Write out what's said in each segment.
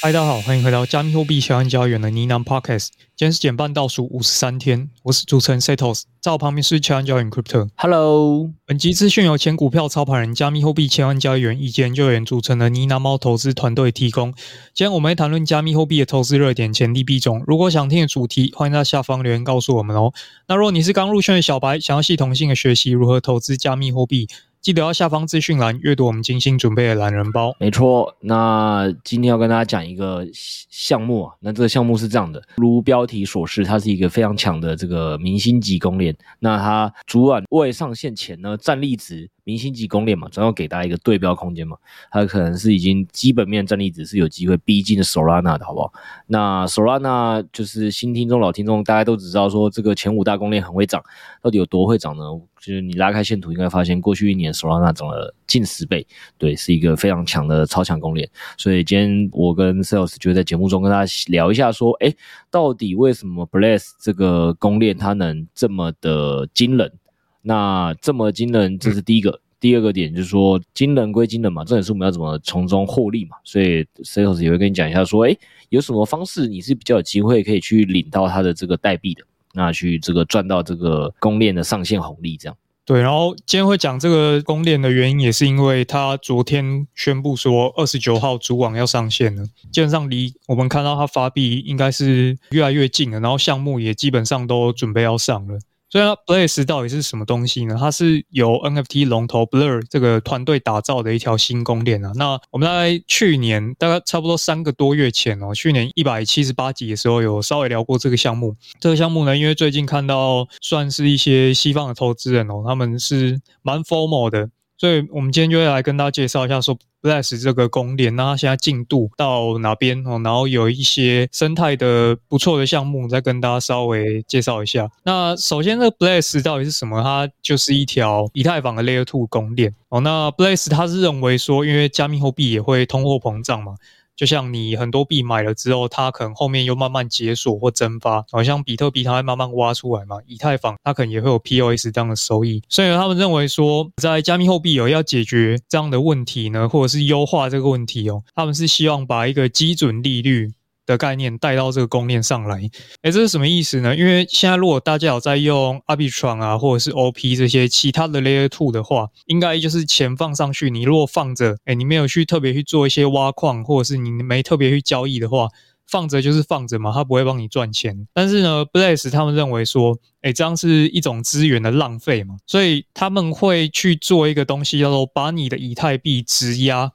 嗨，大家好，欢迎回到加密货币千万交易员的呢喃 Podcast。今天是减半倒数五十三天，我是主持人 Setos，在我旁边是千万交易员 Crypto。Hello，本集资讯由前股票操盘人、加密货币千万交易员以及研究员组成的呢喃猫投资团队提供。今天我们会谈论加密货币的投资热点、潜力币种。如果想听的主题，欢迎在下方留言告诉我们哦。那如果你是刚入圈的小白，想要系统性的学习如何投资加密货币，记得要下方资讯栏阅读我们精心准备的懒人包。没错，那今天要跟大家讲一个项目啊，那这个项目是这样的，如标题所示，它是一个非常强的这个明星级公链。那它主板未上线前呢，战力值。明星级公链嘛，总要给大家一个对标空间嘛。它可能是已经基本面战力值是有机会逼近 Solana 的，好不好？那 Solana 就是新听众、老听众，大家都只知道说这个前五大公链很会涨，到底有多会涨呢？就是你拉开线图，应该发现过去一年 Solana 涨了近十倍，对，是一个非常强的超强公链。所以今天我跟 Sales 就在节目中跟大家聊一下，说，诶，到底为什么 Blast 这个公链它能这么的惊人？那这么惊人，这是第一个。第二个点就是说，惊人归惊人嘛，这也是我们要怎么从中获利嘛。所以 Setos 也会跟你讲一下，说，诶，有什么方式你是比较有机会可以去领到它的这个代币的，那去这个赚到这个公链的上线红利，这样。对，然后今天会讲这个公链的原因，也是因为他昨天宣布说，二十九号主网要上线了，基本上离我们看到它发币应该是越来越近了，然后项目也基本上都准备要上了。所以，Blaze 到底是什么东西呢？它是由 NFT 龙头 Blur 这个团队打造的一条新公链啊。那我们在去年大概差不多三个多月前哦，去年一百七十八集的时候有稍微聊过这个项目。这个项目呢，因为最近看到算是一些西方的投资人哦，他们是蛮 formal 的。所以我们今天就会来跟大家介绍一下，说 Blast 这个公链，那它现在进度到哪边哦？然后有一些生态的不错的项目，再跟大家稍微介绍一下。那首先，这个 Blast 到底是什么？它就是一条以太坊的 Layer Two 公链哦。那 Blast 它是认为说，因为加密货币也会通货膨胀嘛。就像你很多币买了之后，它可能后面又慢慢解锁或蒸发，好像比特币它会慢慢挖出来嘛，以太坊它可能也会有 POS 这样的收益。所以他们认为说，在加密货币有要解决这样的问题呢，或者是优化这个问题哦，他们是希望把一个基准利率。的概念带到这个公链上来，诶，这是什么意思呢？因为现在如果大家有在用 Arbitrum 啊，或者是 OP 这些其他的 Layer Two 的话，应该就是钱放上去，你如果放着，诶，你没有去特别去做一些挖矿，或者是你没特别去交易的话，放着就是放着嘛，它不会帮你赚钱。但是呢，Blast 他们认为说，诶，这样是一种资源的浪费嘛，所以他们会去做一个东西，叫做把你的以太币质押。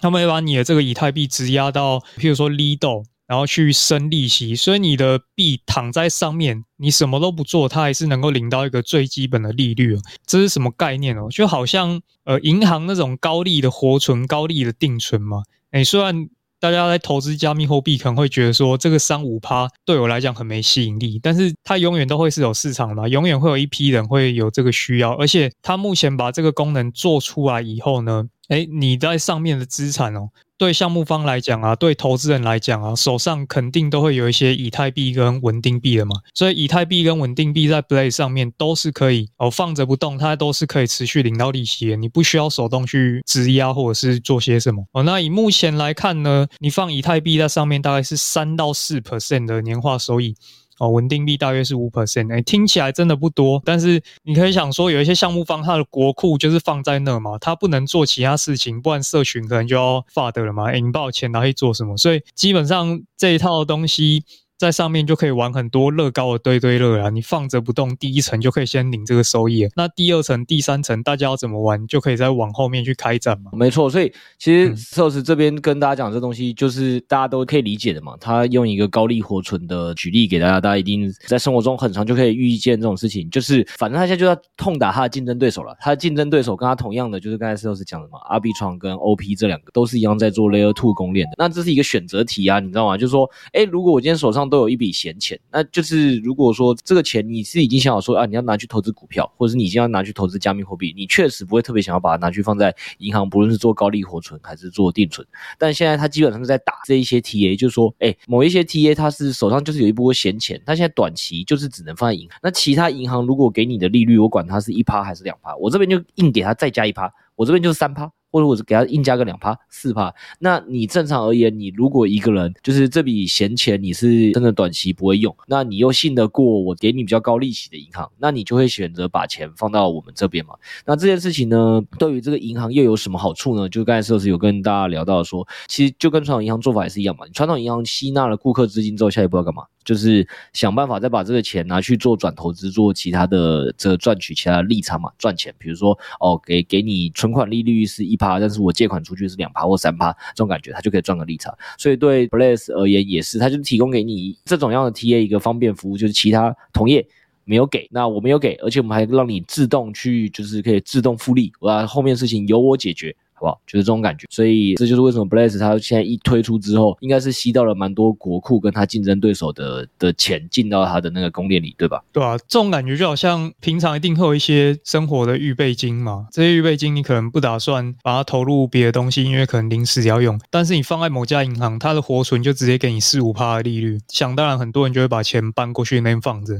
他们会把你的这个以太币质押到，譬如说 Lido，然后去生利息，所以你的币躺在上面，你什么都不做，它还是能够领到一个最基本的利率。这是什么概念哦？就好像呃银行那种高利的活存、高利的定存嘛。诶，虽然大家在投资加密货币可能会觉得说这个三五趴对我来讲很没吸引力，但是它永远都会是有市场的，永远会有一批人会有这个需要，而且它目前把这个功能做出来以后呢。哎，你在上面的资产哦，对项目方来讲啊，对投资人来讲啊，手上肯定都会有一些以太币跟稳定币的嘛。所以以太币跟稳定币在 Blast 上面都是可以哦，放着不动，它都是可以持续领到利息的。你不需要手动去质押或者是做些什么哦。那以目前来看呢，你放以太币在上面大概是三到四 percent 的年化收益。哦，稳定币大约是五 percent，哎，听起来真的不多，但是你可以想说，有一些项目方他的国库就是放在那嘛，他不能做其他事情，不然社群可能就要发的了嘛，引爆钱拿去做什么？所以基本上这一套东西。在上面就可以玩很多乐高的堆堆乐啊！你放着不动，第一层就可以先领这个收益。那第二层、第三层，大家要怎么玩，就可以再往后面去开展嘛。没错，所以其实 Setos 这边跟大家讲这东西，就是大家都可以理解的嘛。他用一个高利活存的举例给大家，大家一定在生活中很常就可以遇见这种事情。就是反正他现在就要痛打他的竞争对手了。他的竞争对手跟他同样的，就是刚才 Setos 讲的嘛，Arbitrum 跟 OP 这两个都是一样在做 Layer Two 公链的。那这是一个选择题啊，你知道吗？就是说，哎，如果我今天手上都有一笔闲钱。那就是如果说这个钱你是已经想好说啊，你要拿去投资股票，或者是你已经要拿去投资加密货币，你确实不会特别想要把它拿去放在银行，不论是做高利活存还是做定存。但现在他基本上是在打这一些 TA，就是说，哎，某一些 TA 他是手上就是有一波闲钱，他现在短期就是只能放在银行。那其他银行如果给你的利率，我管它是一趴还是两趴，我这边就硬给他再加一趴，我这边就是三趴。或者我给他硬加个两趴四趴，那你正常而言，你如果一个人就是这笔闲钱你是真的短期不会用，那你又信得过我给你比较高利息的银行，那你就会选择把钱放到我们这边嘛。那这件事情呢，对于这个银行又有什么好处呢？就刚才社是有跟大家聊到说，其实就跟传统银行做法也是一样嘛。你传统银行吸纳了顾客资金之后，下一步要干嘛？就是想办法再把这个钱拿去做转投资，做其他的这赚取其他的利差嘛，赚钱。比如说哦，给给你存款利率是一趴，但是我借款出去是两趴或三趴，这种感觉他就可以赚个利差。所以对 Blaze 而言也是，他就提供给你这种样的 TA 一个方便服务，就是其他同业没有给，那我没有给，而且我们还让你自动去，就是可以自动复利，我后面事情由我解决。好不好？就是这种感觉，所以这就是为什么 Blaze 它现在一推出之后，应该是吸到了蛮多国库跟它竞争对手的的钱进到它的那个公链里，对吧？对啊，这种感觉就好像平常一定会有一些生活的预备金嘛，这些预备金你可能不打算把它投入别的东西，因为可能临时要用，但是你放在某家银行，它的活存就直接给你四五趴的利率，想当然很多人就会把钱搬过去那边放着。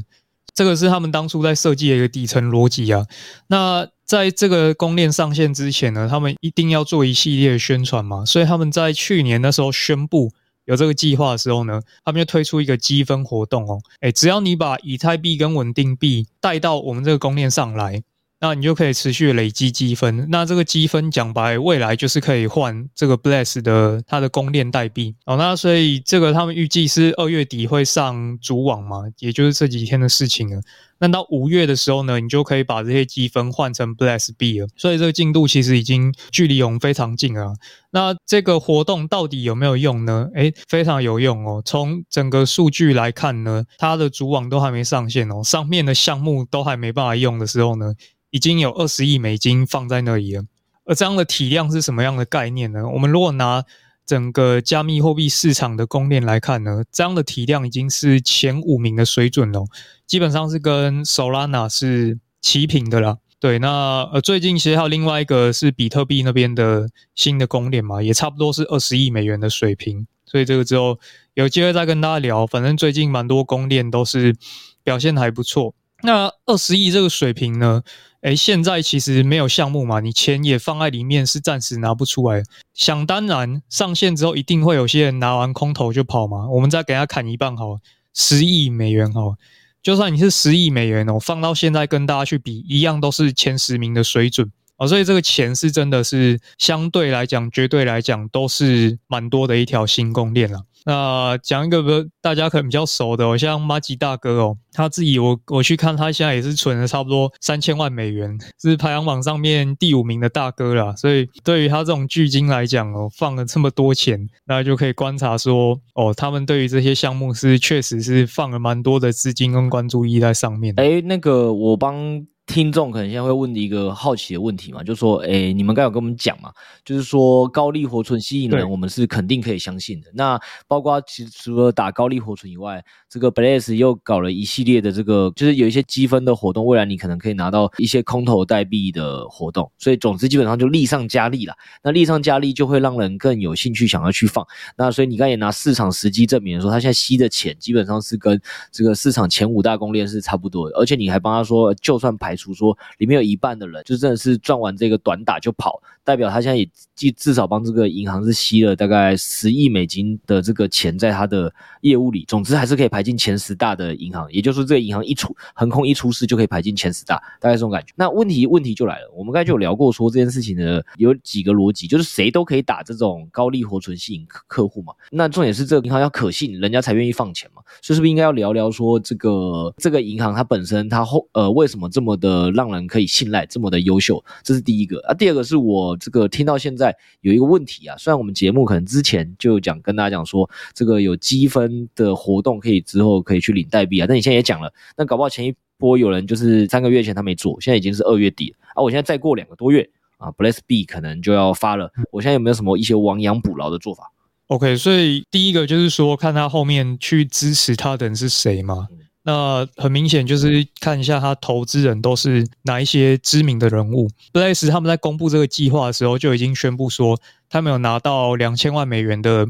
这个是他们当初在设计的一个底层逻辑啊。那在这个公链上线之前呢，他们一定要做一系列的宣传嘛。所以他们在去年的时候宣布有这个计划的时候呢，他们就推出一个积分活动哦。诶，只要你把以太币跟稳定币带到我们这个公链上来。那你就可以持续累积积分，那这个积分讲白，未来就是可以换这个 Bless 的它的供链代币哦。那所以这个他们预计是二月底会上主网嘛，也就是这几天的事情了。那到五月的时候呢，你就可以把这些积分换成 Bless 币了。所以这个进度其实已经距离我们非常近了。那这个活动到底有没有用呢？诶，非常有用哦。从整个数据来看呢，它的主网都还没上线哦，上面的项目都还没办法用的时候呢。已经有二十亿美金放在那里了，而这样的体量是什么样的概念呢？我们如果拿整个加密货币市场的供链来看呢，这样的体量已经是前五名的水准了，基本上是跟 Solana 是齐平的啦。对，那呃最近其实还有另外一个是比特币那边的新的公链嘛，也差不多是二十亿美元的水平，所以这个之后有机会再跟大家聊。反正最近蛮多公链都是表现还不错。那二十亿这个水平呢？诶，现在其实没有项目嘛，你钱也放在里面，是暂时拿不出来。想当然，上线之后一定会有些人拿完空投就跑嘛。我们再给他砍一半好，十亿美元好，就算你是十亿美元哦，放到现在跟大家去比，一样都是前十名的水准。哦，所以这个钱是真的是相对来讲，绝对来讲都是蛮多的一条新供链了。那讲一个不大家可能比较熟的，像马吉大哥哦，他自己我我去看他现在也是存了差不多三千万美元，是排行榜上面第五名的大哥啦。所以对于他这种巨鲸来讲哦，放了这么多钱，那就可以观察说哦，他们对于这些项目是确实是放了蛮多的资金跟关注意在上面。诶，那个我帮。听众可能现在会问一个好奇的问题嘛，就是说，哎，你们刚有跟我们讲嘛，就是说高利活存吸引人，我们是肯定可以相信的。那包括其实除了打高利活存以外，这个 Blaze 又搞了一系列的这个，就是有一些积分的活动，未来你可能可以拿到一些空投代币的活动。所以总之基本上就利上加利了。那利上加利就会让人更有兴趣想要去放。那所以你刚才也拿市场实际证明说，他现在吸的钱基本上是跟这个市场前五大公链是差不多的，而且你还帮他说，就算排。除说里面有一半的人，就真的是赚完这个短打就跑，代表他现在也至至少帮这个银行是吸了大概十亿美金的这个钱在他的业务里。总之还是可以排进前十大的银行，也就是说这个银行一出横空一出世就可以排进前十大，大概这种感觉。那问题问题就来了，我们刚才就有聊过说这件事情的有几个逻辑，就是谁都可以打这种高利活存吸引客客户嘛。那重点是这个银行要可信，人家才愿意放钱嘛。所以是不是应该要聊聊说这个这个银行它本身它后呃为什么这么的？呃，让人可以信赖，这么的优秀，这是第一个啊。第二个是我这个听到现在有一个问题啊，虽然我们节目可能之前就讲跟大家讲说，这个有积分的活动可以之后可以去领代币啊，但你现在也讲了，那搞不好前一波有人就是三个月前他没做，现在已经是二月底了啊，我现在再过两个多月啊，Bless B 可能就要发了，我现在有没有什么一些亡羊补牢的做法？OK，所以第一个就是说，看他后面去支持他的人是谁嘛。那很明显就是看一下他投资人都是哪一些知名的人物。Blaze 他们在公布这个计划的时候就已经宣布说，他们有拿到两千万美元的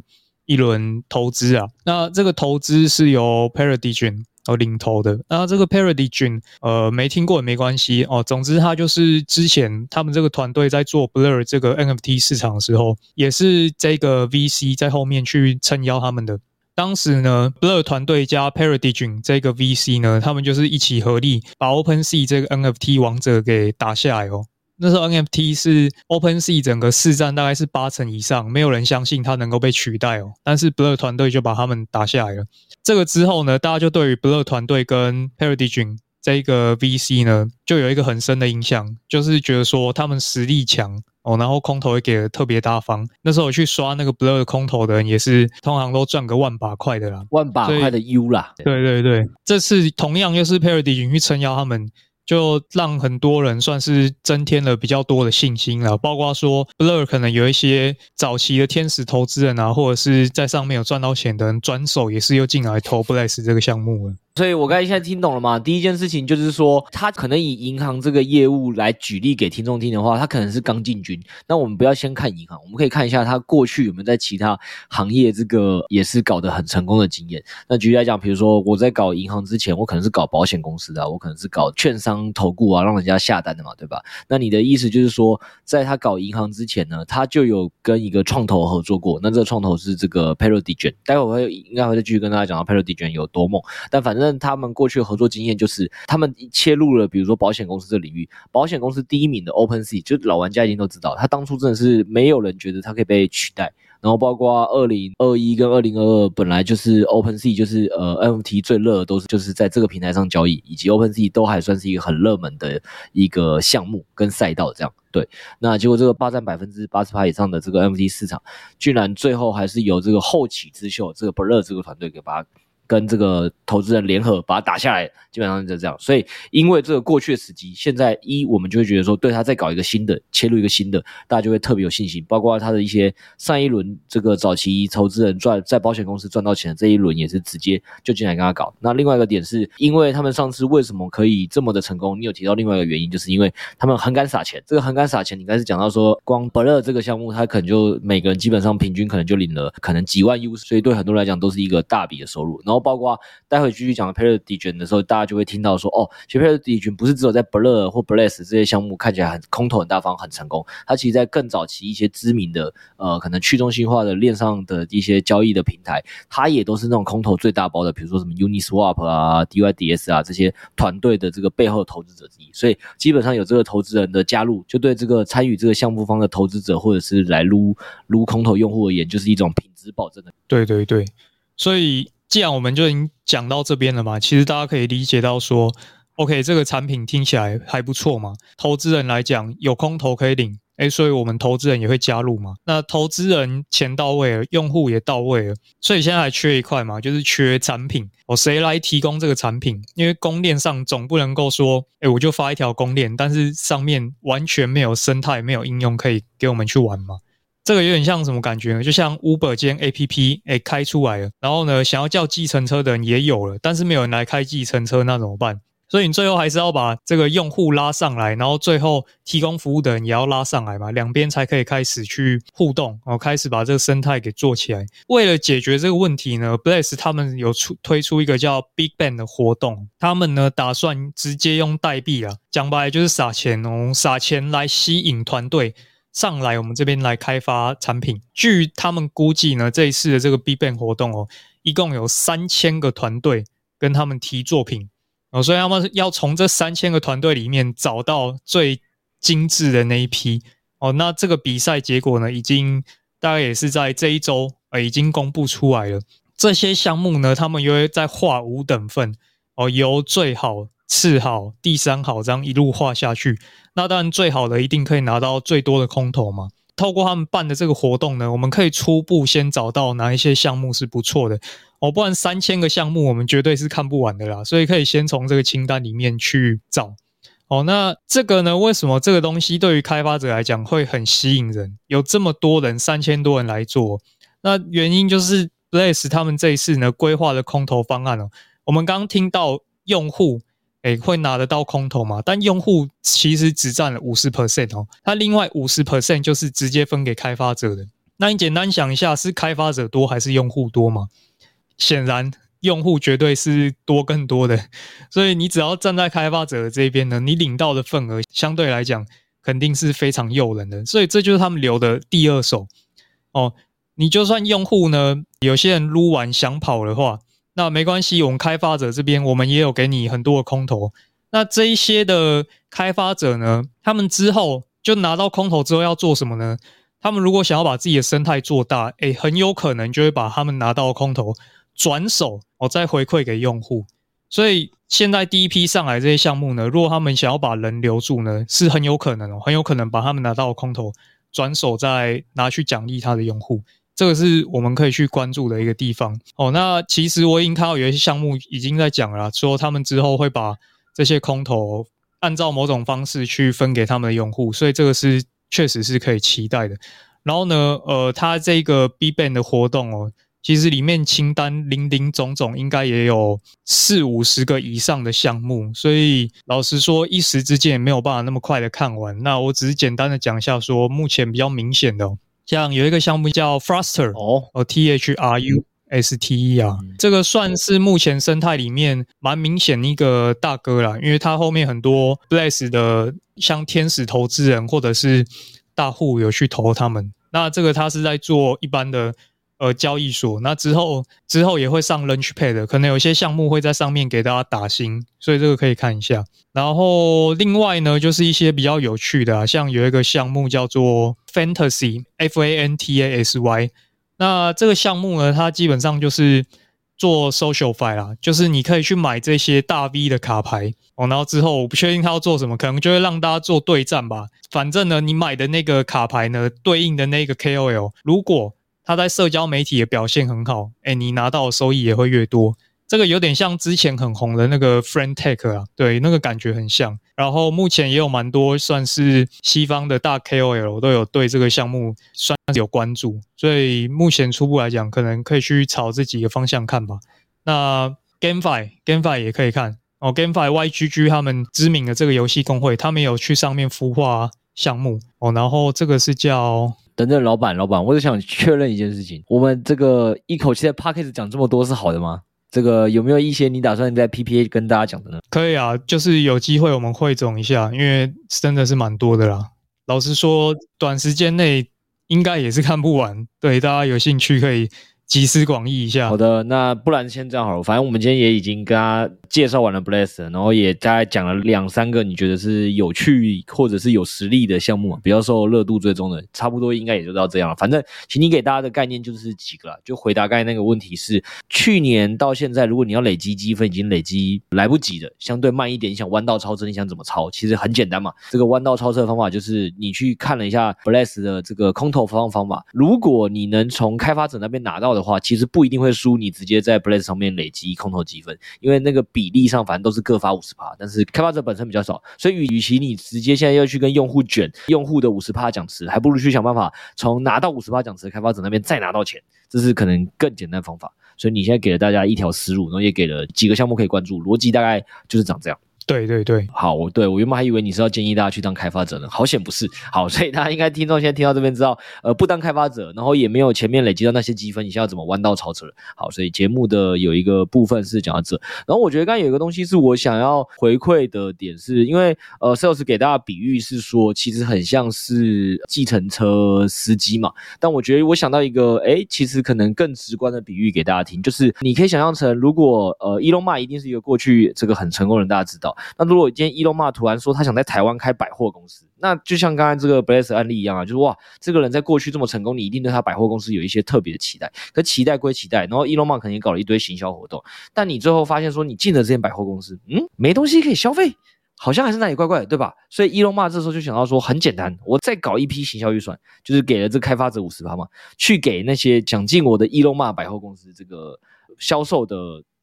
一轮投资啊。那这个投资是由 Paradigm 哦领投的。那这个 Paradigm 呃没听过也没关系哦。总之，他就是之前他们这个团队在做 Blur 这个 NFT 市场的时候，也是这个 VC 在后面去撑腰他们的。当时呢，Blur 团队加 Paradigm 这个 VC 呢，他们就是一起合力把 OpenSea 这个 NFT 王者给打下来哦。那时候 NFT 是 OpenSea 整个市占大概是八成以上，没有人相信它能够被取代哦。但是 Blur 团队就把他们打下来了。这个之后呢，大家就对于 Blur 团队跟 Paradigm 这个 VC 呢，就有一个很深的印象，就是觉得说他们实力强哦，然后空投也给的特别大方。那时候我去刷那个 Blur 空投的人，也是通常都赚个万把块的啦，万把块的 U 啦。对对对，这次同样又是 Paradigm 去撑腰他们。就让很多人算是增添了比较多的信心了，包括说 Blur 可能有一些早期的天使投资人啊，或者是在上面有赚到钱的人，转手也是又进来投 Bless 这个项目了。所以我刚才现在听懂了吗？第一件事情就是说，他可能以银行这个业务来举例给听众听的话，他可能是刚进军。那我们不要先看银行，我们可以看一下他过去有没有在其他行业这个也是搞得很成功的经验。那举例来讲，比如说我在搞银行之前，我可能是搞保险公司的，我可能是搞券商投顾啊，让人家下单的嘛，对吧？那你的意思就是说，在他搞银行之前呢，他就有跟一个创投合作过。那这个创投是这个 Parodigen 待会我会应该会再继续跟大家讲到 Parodigen 有多猛。但反正。他们过去的合作经验就是，他们切入了比如说保险公司这领域，保险公司第一名的 OpenSea，就老玩家一定都知道，他当初真的是没有人觉得他可以被取代。然后包括二零二一跟二零二二，本来就是 OpenSea，就是呃 NFT 最热的都是就是在这个平台上交易，以及 OpenSea 都还算是一个很热门的一个项目跟赛道这样。对，那结果这个霸占百分之八十趴以上的这个 NFT 市场，居然最后还是由这个后起之秀这个 Blur 这个团队给把它。跟这个投资人联合把它打下来，基本上就这样。所以，因为这个过去的时机，现在一我们就会觉得说，对他再搞一个新的，切入一个新的，大家就会特别有信心。包括他的一些上一轮这个早期投资人赚在保险公司赚到钱的这一轮，也是直接就进来跟他搞。那另外一个点是，因为他们上次为什么可以这么的成功？你有提到另外一个原因，就是因为他们很敢撒钱。这个很敢撒钱，你刚才讲到说，光 Blur 这个项目，他可能就每个人基本上平均可能就领了可能几万 U，所以对很多人来讲都是一个大笔的收入。然后包括待会继续讲 Paradigm 的时候，大家就会听到说，哦，其实 Paradigm 不是只有在 Blur 或 Bless 这些项目看起来很空投很大方很成功，它其实在更早期一些知名的呃可能去中心化的链上的一些交易的平台，它也都是那种空投最大包的，比如说什么 Uniswap 啊、DYDS 啊这些团队的这个背后的投资者之一，所以基本上有这个投资人的加入，就对这个参与这个项目方的投资者或者是来撸撸空投用户而言，就是一种品质保证的。对对对，所以。既然我们就已经讲到这边了嘛，其实大家可以理解到说，OK，这个产品听起来还不错嘛。投资人来讲，有空投可以领，诶，所以我们投资人也会加入嘛。那投资人钱到位了，用户也到位了，所以现在还缺一块嘛，就是缺产品。哦，谁来提供这个产品？因为公链上总不能够说，诶，我就发一条公链，但是上面完全没有生态，没有应用可以给我们去玩嘛。这个有点像什么感觉呢？就像 Uber 间 APP 诶开出来了，然后呢，想要叫计程车的人也有了，但是没有人来开计程车，那怎么办？所以你最后还是要把这个用户拉上来，然后最后提供服务的人也要拉上来嘛，两边才可以开始去互动，然后开始把这个生态给做起来。为了解决这个问题呢，Bless 他们有出推出一个叫 Big Bang 的活动，他们呢打算直接用代币啊，讲白了就是撒钱哦，撒钱来吸引团队。上来我们这边来开发产品，据他们估计呢，这一次的这个 B Ban 活动哦，一共有三千个团队跟他们提作品哦，所以他们要从这三千个团队里面找到最精致的那一批哦。那这个比赛结果呢，已经大概也是在这一周呃已经公布出来了。这些项目呢，他们又会再划五等份哦，由最好。次好，第三好，这样一路画下去，那当然最好的一定可以拿到最多的空投嘛。透过他们办的这个活动呢，我们可以初步先找到哪一些项目是不错的哦，不然三千个项目我们绝对是看不完的啦。所以可以先从这个清单里面去找哦。那这个呢，为什么这个东西对于开发者来讲会很吸引人？有这么多人，三千多人来做，那原因就是 Blaze 他们这一次呢规划的空投方案哦。我们刚刚听到用户。诶，会拿得到空投吗？但用户其实只占了五十 percent 哦，它另外五十 percent 就是直接分给开发者的。那你简单想一下，是开发者多还是用户多吗？显然用户绝对是多更多的，所以你只要站在开发者的这边呢，你领到的份额相对来讲肯定是非常诱人的，所以这就是他们留的第二手哦。你就算用户呢，有些人撸完想跑的话，那没关系，我们开发者这边我们也有给你很多的空投。那这一些的开发者呢，他们之后就拿到空投之后要做什么呢？他们如果想要把自己的生态做大，诶，很有可能就会把他们拿到空投转手哦，再回馈给用户。所以现在第一批上来这些项目呢，如果他们想要把人留住呢，是很有可能哦，很有可能把他们拿到空投转手再拿去奖励他的用户。这个是我们可以去关注的一个地方哦。那其实我已经看到有一些项目已经在讲了，说他们之后会把这些空投按照某种方式去分给他们的用户，所以这个是确实是可以期待的。然后呢，呃，它这个 B Band 的活动哦，其实里面清单林林总总应该也有四五十个以上的项目，所以老实说一时之间也没有办法那么快的看完。那我只是简单的讲一下，说目前比较明显的，像有一个项目叫 Thruster 哦，哦 T H R U S T E 啊，这个算是目前生态里面蛮明显的一个大哥啦，因为它后面很多 Blast 的像天使投资人或者是大户有去投他们。那这个他是在做一般的呃交易所，那之后之后也会上 Launchpad，可能有些项目会在上面给大家打新，所以这个可以看一下。然后另外呢，就是一些比较有趣的啊，像有一个项目叫做 Fantasy F A N T A S Y，那这个项目呢，它基本上就是。做 SocialFi 啦，就是你可以去买这些大 V 的卡牌哦，然后之后我不确定他要做什么，可能就会让大家做对战吧。反正呢，你买的那个卡牌呢，对应的那个 KOL，如果他在社交媒体的表现很好，诶，你拿到的收益也会越多。这个有点像之前很红的那个 Friend.tech 啊，对，那个感觉很像。然后目前也有蛮多算是西方的大 KOL 都有对这个项目算是有关注，所以目前初步来讲，可能可以去朝这几个方向看吧。那 GameFi GameFi 也可以看哦，GameFi YGG 他们知名的这个游戏公会，他们有去上面孵化项目哦。然后这个是叫等等，老板老板，我就想确认一件事情，我们这个一口气在 package 讲这么多是好的吗？这个有没有一些你打算在 PPA 跟大家讲的呢？可以啊，就是有机会我们汇总一下，因为真的是蛮多的啦。老实说，短时间内应该也是看不完。对，大家有兴趣可以。集思广益一下。好的，那不然先这样好了。反正我们今天也已经跟他介绍完了 Bless，然后也大概讲了两三个你觉得是有趣或者是有实力的项目，比较受热度追踪的，差不多应该也就到这样了。反正请你给大家的概念就是几个啦，就回答刚才那个问题是：去年到现在，如果你要累积积分，已经累积来不及的，相对慢一点，你想弯道超车，你想怎么超？其实很简单嘛。这个弯道超车的方法就是你去看了一下 Bless 的这个空投方方法，如果你能从开发者那边拿到的话，其实不一定会输。你直接在 Blast 上面累积空投积分，因为那个比例上反正都是各发五十趴，但是开发者本身比较少，所以与其你直接现在要去跟用户卷用户的五十趴奖池，还不如去想办法从拿到五十趴奖池的开发者那边再拿到钱，这是可能更简单的方法。所以你现在给了大家一条思路，然后也给了几个项目可以关注，逻辑大概就是长这样。对对对，好，我对，我原本还以为你是要建议大家去当开发者呢，好险不是。好，所以大家应该听众现在听到这边知道，呃，不当开发者，然后也没有前面累积到那些积分，你现在要怎么弯道超车？好，所以节目的有一个部分是讲到这，然后我觉得刚刚有一个东西是我想要回馈的点是，因为呃，Sales 给大家比喻是说，其实很像是计程车司机嘛，但我觉得我想到一个，诶，其实可能更直观的比喻给大家听，就是你可以想象成，如果呃伊隆马一定是一个过去这个很成功的人，大家知道。那如果今天伊隆马突然说他想在台湾开百货公司，那就像刚才这个 Blast 案例一样啊，就是哇，这个人在过去这么成功，你一定对他百货公司有一些特别的期待。可期待归期待，然后伊隆马肯定搞了一堆行销活动，但你最后发现说你进了这间百货公司，嗯，没东西可以消费，好像还是那里怪怪的，对吧？所以伊隆马这时候就想到说，很简单，我再搞一批行销预算，就是给了这开发者五十趴嘛，去给那些想进我的伊隆马百货公司这个销售的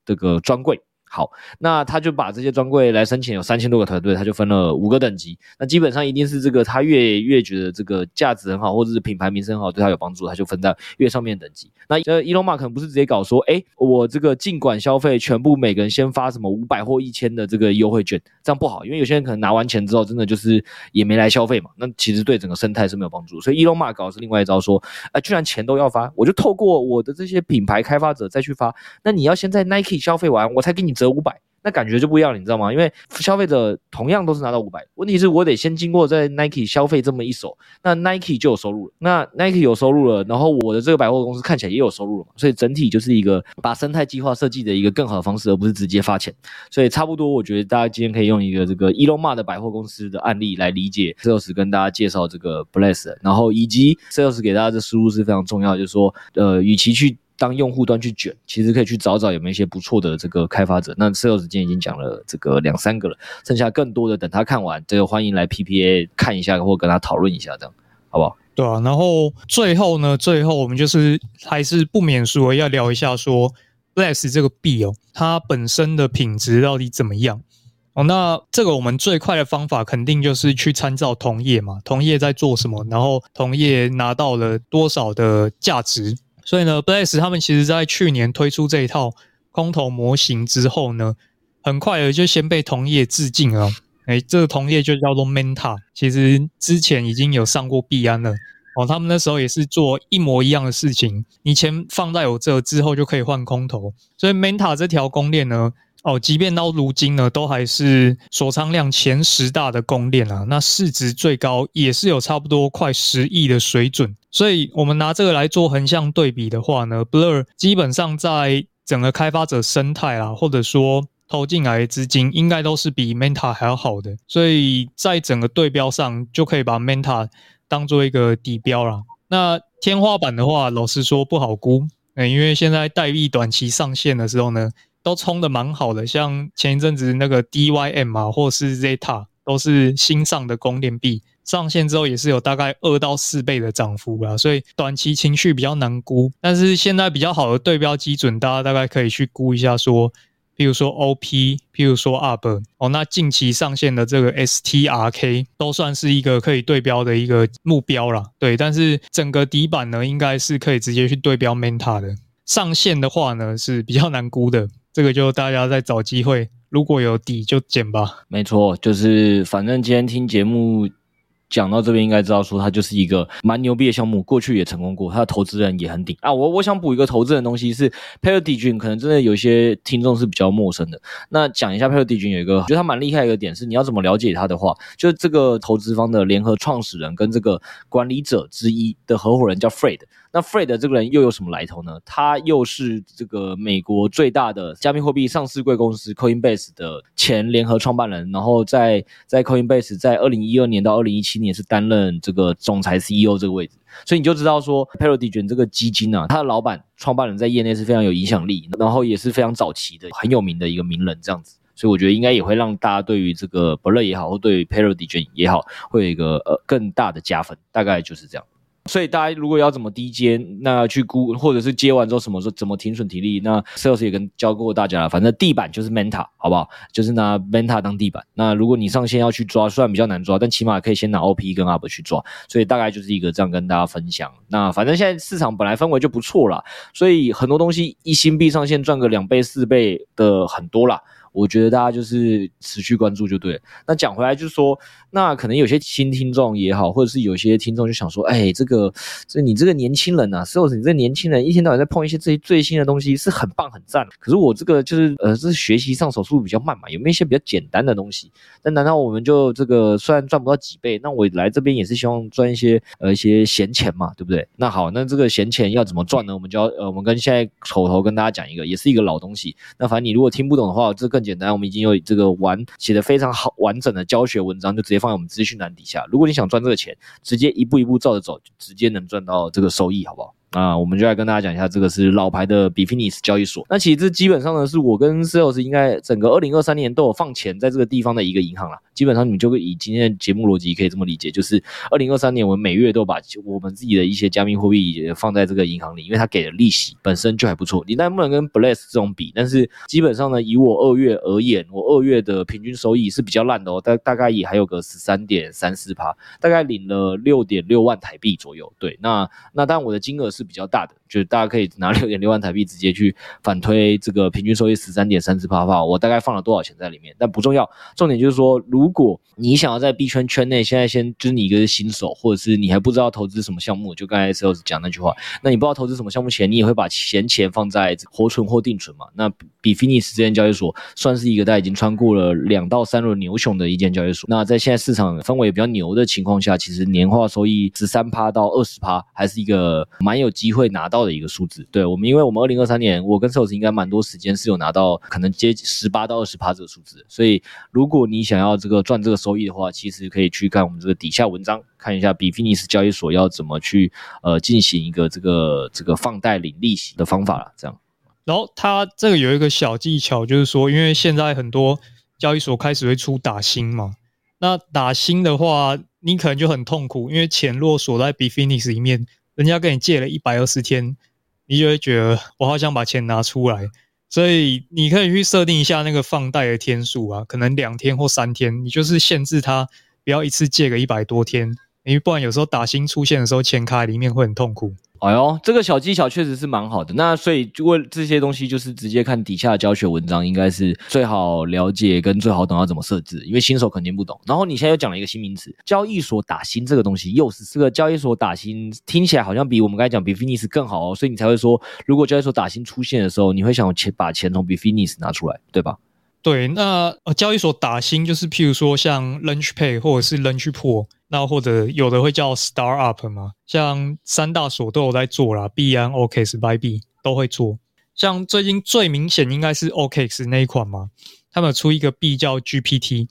这个专柜。好，那他就把这些专柜来申请有三千多个团队，他就分了五个等级。那基本上一定是这个他越越觉得这个价值很好，或者是品牌名声很好，对他有帮助，他就分在越上面等级。那呃，Elon Musk 可能不是直接搞说，哎，我这个尽管消费，全部每个人先发什么五百或一千的这个优惠券，这样不好，因为有些人可能拿完钱之后，真的就是也没来消费嘛。那其实对整个生态是没有帮助。所以 Elon Musk 搞的是另外一招，说，啊，居然钱都要发，我就透过我的这些品牌开发者再去发。那你要先在 Nike 消费完，我才给你折五百。那感觉就不一样了，你知道吗？因为消费者同样都是拿到五百，问题是我得先经过在 Nike 消费这么一手，那 Nike 就有收入了。那 Nike 有收入了，然后我的这个百货公司看起来也有收入了嘛，所以整体就是一个把生态计划设计的一个更好的方式，而不是直接发钱。所以差不多，我觉得大家今天可以用一个这个 Elon m a 的百货公司的案例来理解 Sales 跟大家介绍这个 Bless，然后以及 Sales 给大家的思路是非常重要，就是说，呃，与其去当用户端去卷，其实可以去找找有没有一些不错的这个开发者。那 Sales 今天已经讲了这个两三个了，剩下更多的等他看完，这个欢迎来 PPA 看一下，或跟他讨论一下，这样好不好？对啊。然后最后呢，最后我们就是还是不免俗要聊一下说，less 这个币哦，它本身的品质到底怎么样？哦，那这个我们最快的方法肯定就是去参照同业嘛，同业在做什么，然后同业拿到了多少的价值。所以呢，Blaze 他们其实在去年推出这一套空投模型之后呢，很快的就先被同业致敬了。哎，这个同业就叫做 Manta，其实之前已经有上过币安了。哦，他们那时候也是做一模一样的事情，你钱放在我这之后就可以换空投。所以 Manta 这条公链呢，哦，即便到如今呢，都还是锁仓量前十大的公链啊。那市值最高也是有差不多快十亿的水准。所以，我们拿这个来做横向对比的话呢，Blur 基本上在整个开发者生态啊，或者说投进来的资金，应该都是比 Meta 还要好的。所以在整个对标上，就可以把 Meta 当做一个底标了。那天花板的话，老实说不好估，嗯，因为现在代币短期上线的时候呢，都冲得蛮好的，像前一阵子那个 DYM 啊，或是 Zeta，都是新上的公链币。上线之后也是有大概二到四倍的涨幅啦，所以短期情绪比较难估。但是现在比较好的对标基准，大家大概可以去估一下，说，譬如说 OP，譬如说 UP，哦，那近期上线的这个 STRK 都算是一个可以对标的一个目标啦。对，但是整个底板呢，应该是可以直接去对标 Manta 的。上线的话呢，是比较难估的，这个就大家再找机会，如果有底就捡吧。没错，就是反正今天听节目。讲到这边应该知道说它就是一个蛮牛逼的项目，过去也成功过，它的投资人也很顶啊。我我想补一个投资人东西是 p a r d i g e n 可能真的有些听众是比较陌生的。那讲一下 p a r d i g e n 有一个，我觉得他蛮厉害的一个点是，你要怎么了解他的话，就是这个投资方的联合创始人跟这个管理者之一的合伙人叫 Fred。那 Fred 这个人又有什么来头呢？他又是这个美国最大的加密货币上市贵公司 Coinbase 的前联合创办人，然后在在 Coinbase 在二零一二年到二零一七年是担任这个总裁 CEO 这个位置，所以你就知道说 Paradigm 这个基金啊，他的老板创办人在业内是非常有影响力，然后也是非常早期的很有名的一个名人这样子，所以我觉得应该也会让大家对于这个 b l 也好，或对于 Paradigm 也好，会有一个呃更大的加分，大概就是这样。所以大家如果要怎么低接，那去估，或者是接完之后什么时候怎么停损停利，那 Sales 也跟教过大家了。反正地板就是 Manta，好不好？就是拿 Manta 当地板。那如果你上线要去抓，虽然比较难抓，但起码可以先拿 OP 跟 UP 去抓。所以大概就是一个这样跟大家分享。那反正现在市场本来氛围就不错啦，所以很多东西一新币上线赚个两倍四倍的很多啦。我觉得大家就是持续关注就对。那讲回来就是说，那可能有些新听众也好，或者是有些听众就想说，哎，这个这你这个年轻人呐，Sales，你这年轻人一天到晚在碰一些这些最新的东西，是很棒很赞。可是我这个就是呃，这是学习上手速度比较慢嘛，有没有一些比较简单的东西？那难道我们就这个虽然赚不到几倍，那我来这边也是希望赚一些呃一些闲钱嘛，对不对？那好，那这个闲钱要怎么赚呢？我们就要呃，我们跟现在口头跟大家讲一个，也是一个老东西。那反正你如果听不懂的话，这更。简单，我们已经有这个完写的非常好完整的教学文章，就直接放在我们资讯栏底下。如果你想赚这个钱，直接一步一步照着走，就直接能赚到这个收益，好不好？啊，我们就来跟大家讲一下，这个是老牌的 Bitfinex 交易所。那其实这基本上呢，是我跟 Sales 应该整个二零二三年都有放钱在这个地方的一个银行啦。基本上你们就会以今天的节目逻辑可以这么理解，就是二零二三年我们每月都把我们自己的一些加密货币放在这个银行里，因为它给的利息本身就还不错。你但不能跟 Bless 这种比，但是基本上呢，以我二月而言，我二月的平均收益是比较烂的哦，大大概也还有个十三点三四趴，大概领了六点六万台币左右。对，那那当然我的金额是比较大的，就是大家可以拿六点六万台币直接去反推这个平均收益十三点三四趴的话，我大概放了多少钱在里面？但不重要，重点就是说，如果你想要在币圈圈内，现在先就是你一个新手，或者是你还不知道投资什么项目，就刚才 Sales 讲那句话，那你不知道投资什么项目前，你也会把闲钱放在活存或定存嘛？那 Bitfinex 这间交易所算是一个大家已经穿过了两到三轮牛熊的一间交易所。那在现在市场氛围比较牛的情况下，其实年化收益十三趴到二十趴，还是一个蛮有机会拿到到的一个数字。对我们，因为我们二零二三年，我跟 Sales 应该蛮多时间是有拿到可能接十八到二十趴这个数字。所以，如果你想要这个赚这个收益的话，其实可以去看我们这个底下文章，看一下 Bitfinex 交易所要怎么去呃进行一个这个这个放贷领利息的方法了，这样。然后它这个有一个小技巧，就是说，因为现在很多交易所开始会出打新嘛，那打新的话，你可能就很痛苦，因为钱若锁在 Bitfinex 里面，人家跟你借了一百二十天，你就会觉得我好想把钱拿出来，所以你可以去设定一下那个放贷的天数啊，可能两天或三天，你就是限制他不要一次借个一百多天，因为不然有时候打新出现的时候，钱卡里面会很痛苦。哎呦，这个小技巧确实是蛮好的。那所以，为这些东西就是直接看底下的教学文章，应该是最好了解跟最好懂要怎么设置，因为新手肯定不懂。然后你现在又讲了一个新名词，交易所打新这个东西，又是这个交易所打新，听起来好像比我们刚才讲 Bitfinex 更好哦。所以你才会说，如果交易所打新出现的时候，你会想钱把钱从 Bitfinex 拿出来，对吧？对，那呃，交易所打新就是譬如说像 launch pay 或者是 Launchpool。那或者有的会叫 star up 嘛，像三大所都有在做啦，，B 安、OKX、BYB 都会做。像最近最明显应该是 OKX 那一款嘛，他们有出一个币叫 GPT。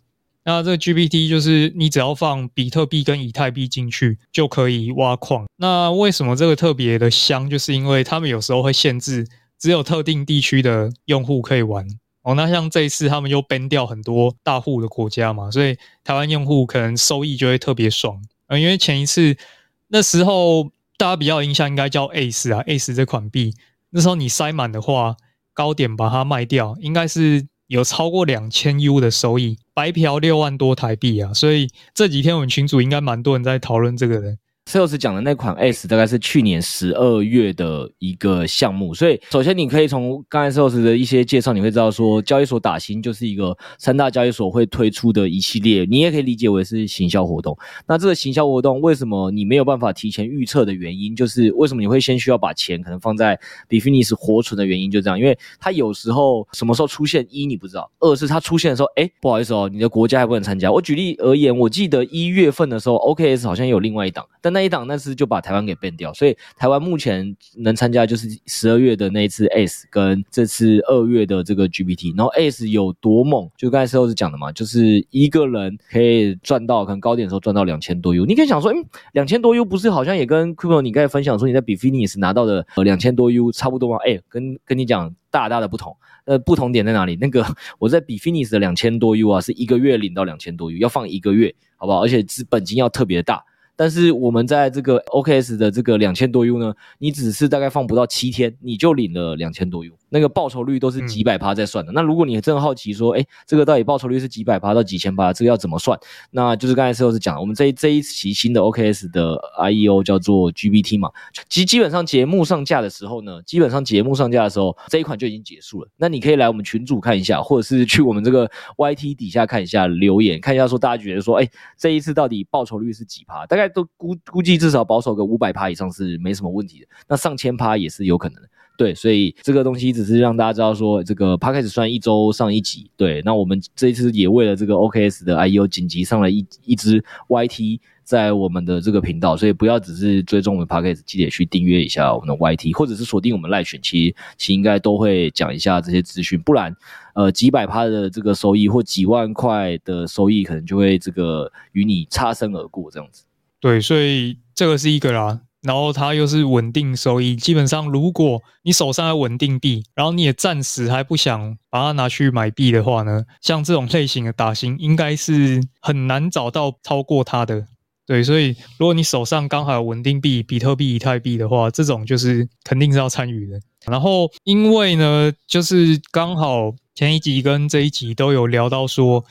那这个 GPT 就是你只要放比特币跟以太币进去就可以挖矿。那为什么这个特别的香？就是因为他们有时候会限制只有特定地区的用户可以玩。哦，那像这一次他们又 ban 掉很多大户的国家嘛，所以台湾用户可能收益就会特别爽。呃，因为前一次那时候大家比较印象应该叫 ACE 啊，ACE 这款币，那时候你塞满的话，高点把它卖掉，应该是有超过两千 U 的收益，白嫖六万多台币啊。所以这几天我们群组应该蛮多人在讨论这个的。Sales 讲的那款 ACE 大概是去年十二月的一个项目，所以首先你可以从刚才 Sales 的一些介绍，你会知道说交易所打新就是一个三大交易所会推出的一系列，你也可以理解为是行销活动。那这个行销活动为什么你没有办法提前预测的原因，就是为什么你会先需要把钱可能放在 Bitfinex 活存的原因就这样，因为它有时候什么时候出现一你不知道，二是它出现的时候，哎，不好意思哦，你的国家还不能参加。我举例而言，我记得一月份的时候，OKS 好像有另外一档，但那一档那次就把台湾给 ban 掉，所以台湾目前能参加就是十二月的那一次 ACE 跟这次二月的这个 GPT，然后 ACE 有多猛，就刚才 Sales 讲的嘛，就是一个人可以赚到可能高点的时候赚到两千多 U，你可以想说，嗯，两千多 U 不是好像也跟 Crypto 你刚才分享说你在 Bitfinex 拿到的两千多 U 差不多吗？哎，跟跟你讲大大的不同，呃，不同点在哪里？那个我在 Bitfinex 的两千多 U 啊，是一个月领到两千多 U，要放一个月，好不好？而且资本金要特别大。但是我们在这个 O K S 的这个两千多 U 呢，你只是大概放不到七天，你就领了两千多 U。那个报酬率都是几百趴在算的。嗯、那如果你真的好奇说，哎，这个到底报酬率是几百趴到几千趴，这个要怎么算？那就是刚才 Sales 讲，我们这一这一期新的 OKS 的 IEO 叫做 GBT 嘛。基基本上节目上架的时候呢，基本上节目上架的时候，这一款就已经结束了。那你可以来我们群组看一下，或者是去我们这个 YT 底下看一下留言，看一下说大家觉得说，哎，这一次到底报酬率是几趴？大概都估估计至少保守个五百趴以上是没什么问题的。那上千趴也是有可能的。对，所以这个东西只是让大家知道说，这个 Podcast 算一周上一集。对，那我们这一次也为了这个 OKS 的 IEO 紧急上了一一支 YT 在我们的这个频道，所以不要只是追踪我们 Podcast，记得去订阅一下我们的 YT，或者是锁定我们赖选期，其实应该都会讲一下这些资讯。不然，呃，几百趴的这个收益或几万块的收益，可能就会这个与你擦身而过这样子。对，所以这个是一个啦。然后它又是稳定收益。基本上，如果你手上有稳定币，然后你也暂时还不想把它拿去买币的话呢，像这种类型的打新，应该是很难找到超过它的。对，所以如果你手上刚好有稳定币，比特币、以太币的话，这种就是肯定是要参与的。然后，因为呢，就是刚好前一集跟这一集都有聊到说。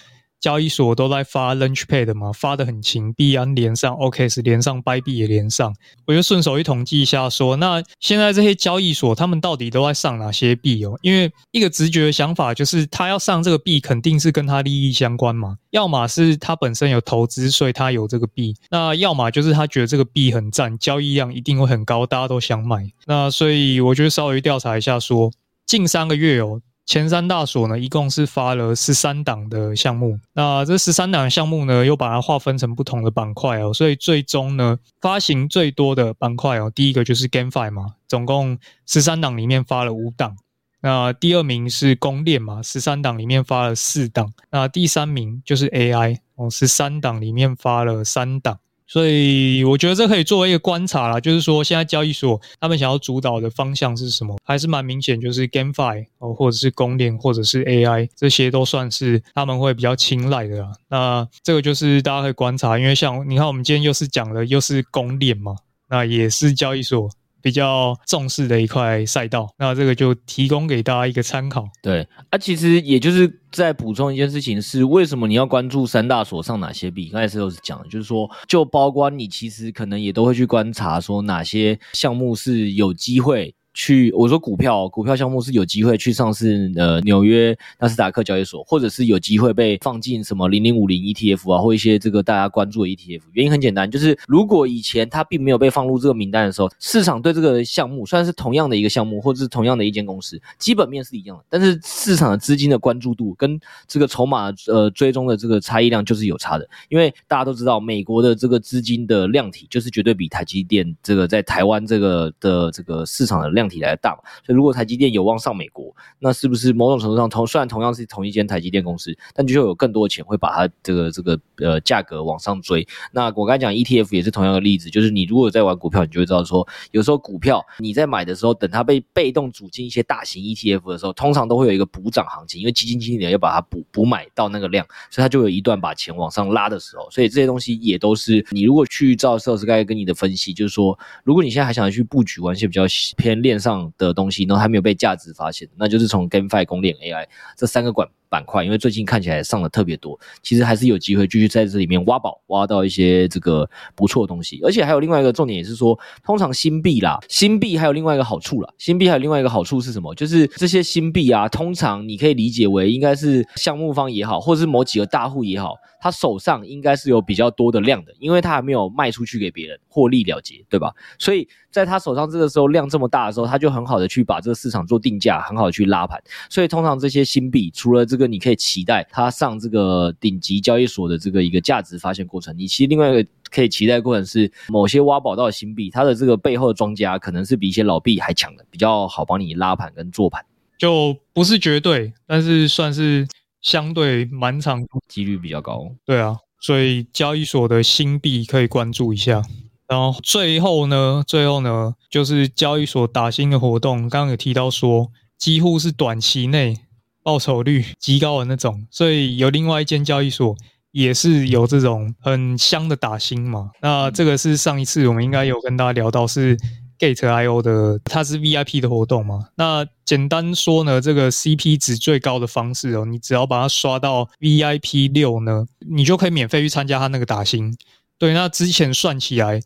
交易所都在发 Launchpad 嘛，发得很勤，币安连上 OKS 连上 by b 也连上。我就顺手一统计一下说，那现在这些交易所他们到底都在上哪些币哦？因为一个直觉的想法就是，他要上这个币，肯定是跟他利益相关嘛。要么是他本身有投资，所以他有这个币；那要么就是他觉得这个币很赞，交易量一定会很高，大家都想买。那所以我觉得稍微调查一下，说近三个月哦。前三大所呢，一共是发了十三档的项目。那这十三档项目呢，又把它划分成不同的板块哦。所以最终呢，发行最多的板块哦，第一个就是 GameFi 嘛，总共十三档里面发了五档。那第二名是公链嘛，十三档里面发了四档。那第三名就是 AI 哦，十三档里面发了三档。所以我觉得这可以作为一个观察啦，就是说现在交易所他们想要主导的方向是什么，还是蛮明显，就是 GameFi 哦，或者是公链，或者是 AI，这些都算是他们会比较青睐的啦。那这个就是大家可以观察，因为像你看，我们今天又是讲的又是公链嘛，那也是交易所。比较重视的一块赛道，那这个就提供给大家一个参考。对，啊，其实也就是在补充一件事情是，为什么你要关注三大所上哪些币？刚才石头是讲，就是说，就包括你其实可能也都会去观察，说哪些项目是有机会。去我说股票，股票项目是有机会去上市，呃，纽约纳斯达克交易所，或者是有机会被放进什么零零五零 ETF 啊，或一些这个大家关注的 ETF。原因很简单，就是如果以前它并没有被放入这个名单的时候，市场对这个项目虽然是同样的一个项目，或者是同样的一间公司，基本面是一样的，但是市场的资金的关注度跟这个筹码呃追踪的这个差异量就是有差的。因为大家都知道，美国的这个资金的量体就是绝对比台积电这个在台湾这个的这个市场的量。量体来的大嘛，所以如果台积电有望上美国，那是不是某种程度上同虽然同样是同一间台积电公司，但就有更多的钱会把它这个这个呃价格往上追。那我刚才讲 ETF 也是同样的例子，就是你如果在玩股票，你就会知道说，有时候股票你在买的时候，等它被被动组进一些大型 ETF 的时候，通常都会有一个补涨行情，因为基金经理要把它补补买到那个量，所以它就有一段把钱往上拉的时候。所以这些东西也都是你如果去照 Sales 刚才跟你的分析，就是说，如果你现在还想去布局玩一些比较偏链上的东西，然后还没有被价值发现，那就是从 GameFi、公链、AI 这三个管板块，因为最近看起来上的特别多，其实还是有机会继续在这里面挖宝，挖到一些这个不错的东西。而且还有另外一个重点，也是说，通常新币啦，新币还有另外一个好处啦，新币还有另外一个好处是什么？就是这些新币啊，通常你可以理解为应该是项目方也好，或者是某几个大户也好。他手上应该是有比较多的量的，因为他还没有卖出去给别人获利了结，对吧？所以在他手上这个时候量这么大的时候，他就很好的去把这个市场做定价，很好的去拉盘。所以通常这些新币，除了这个你可以期待它上这个顶级交易所的这个一个价值发现过程，你其实另外一个可以期待过程是某些挖宝到的新币，它的这个背后的庄家可能是比一些老币还强的，比较好帮你拉盘跟做盘，就不是绝对，但是算是。相对蛮长，几率比较高。对啊，所以交易所的新币可以关注一下。然后最后呢，最后呢，就是交易所打新的活动，刚刚有提到说，几乎是短期内报酬率极高的那种。所以有另外一间交易所也是有这种很香的打新嘛。那这个是上一次我们应该有跟大家聊到是。Gate.io 的，它是 VIP 的活动嘛？那简单说呢，这个 CP 值最高的方式哦，你只要把它刷到 VIP 六呢，你就可以免费去参加它那个打新。对，那之前算起来。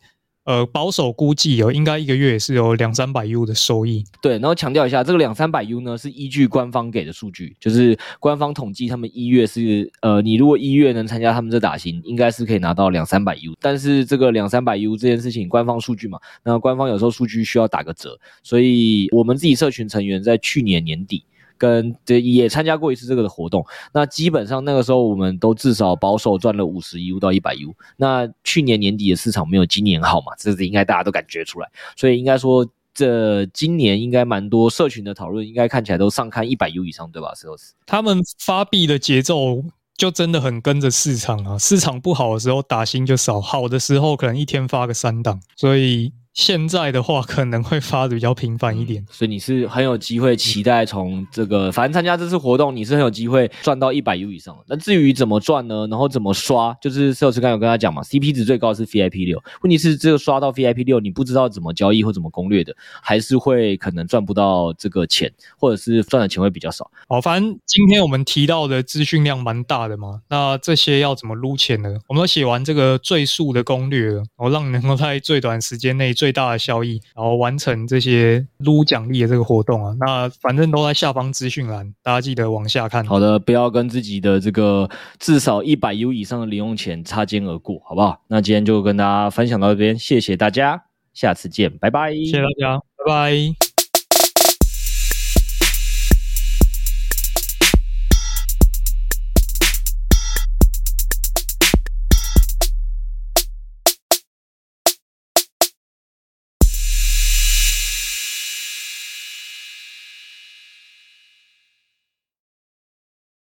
呃，保守估计哦，应该一个月也是有两三百 U 的收益。对，然后强调一下，这个两三百 U 呢，是依据官方给的数据，就是官方统计，他们一月是呃，你如果一月能参加他们这打新，应该是可以拿到两三百 U。但是这个两三百 U 这件事情，官方数据嘛，那官方有时候数据需要打个折，所以我们自己社群成员在去年年底。跟这也参加过一次这个的活动，那基本上那个时候我们都至少保守赚了五十 U 到一百 U。那去年年底的市场没有今年好嘛，这是应该大家都感觉出来，所以应该说这今年应该蛮多社群的讨论，应该看起来都上看一百 U 以上，对吧？是？他们发币的节奏就真的很跟着市场啊，市场不好的时候打新就少，好的时候可能一天发个三档，所以。现在的话可能会发的比较频繁一点，所以你是很有机会期待从这个，反正参加这次活动你是很有机会赚到一百 U 以上。那至于怎么赚呢？然后怎么刷？就是摄影师刚有跟他讲嘛，CP 值最高是 VIP 六。问题是这个刷到 VIP 六，你不知道怎么交易或怎么攻略的，还是会可能赚不到这个钱，或者是赚的钱会比较少。好，反正今天我们提到的资讯量蛮大的嘛，那这些要怎么撸钱呢？我们都写完这个最速的攻略了，我让你能够在最短时间内最最大的效益，然后完成这些撸奖励的这个活动啊，那反正都在下方资讯栏，大家记得往下看。好的，不要跟自己的这个至少一百 U 以上的零用钱擦肩而过，好不好？那今天就跟大家分享到这边，谢谢大家，下次见，拜拜。谢谢大家，拜拜。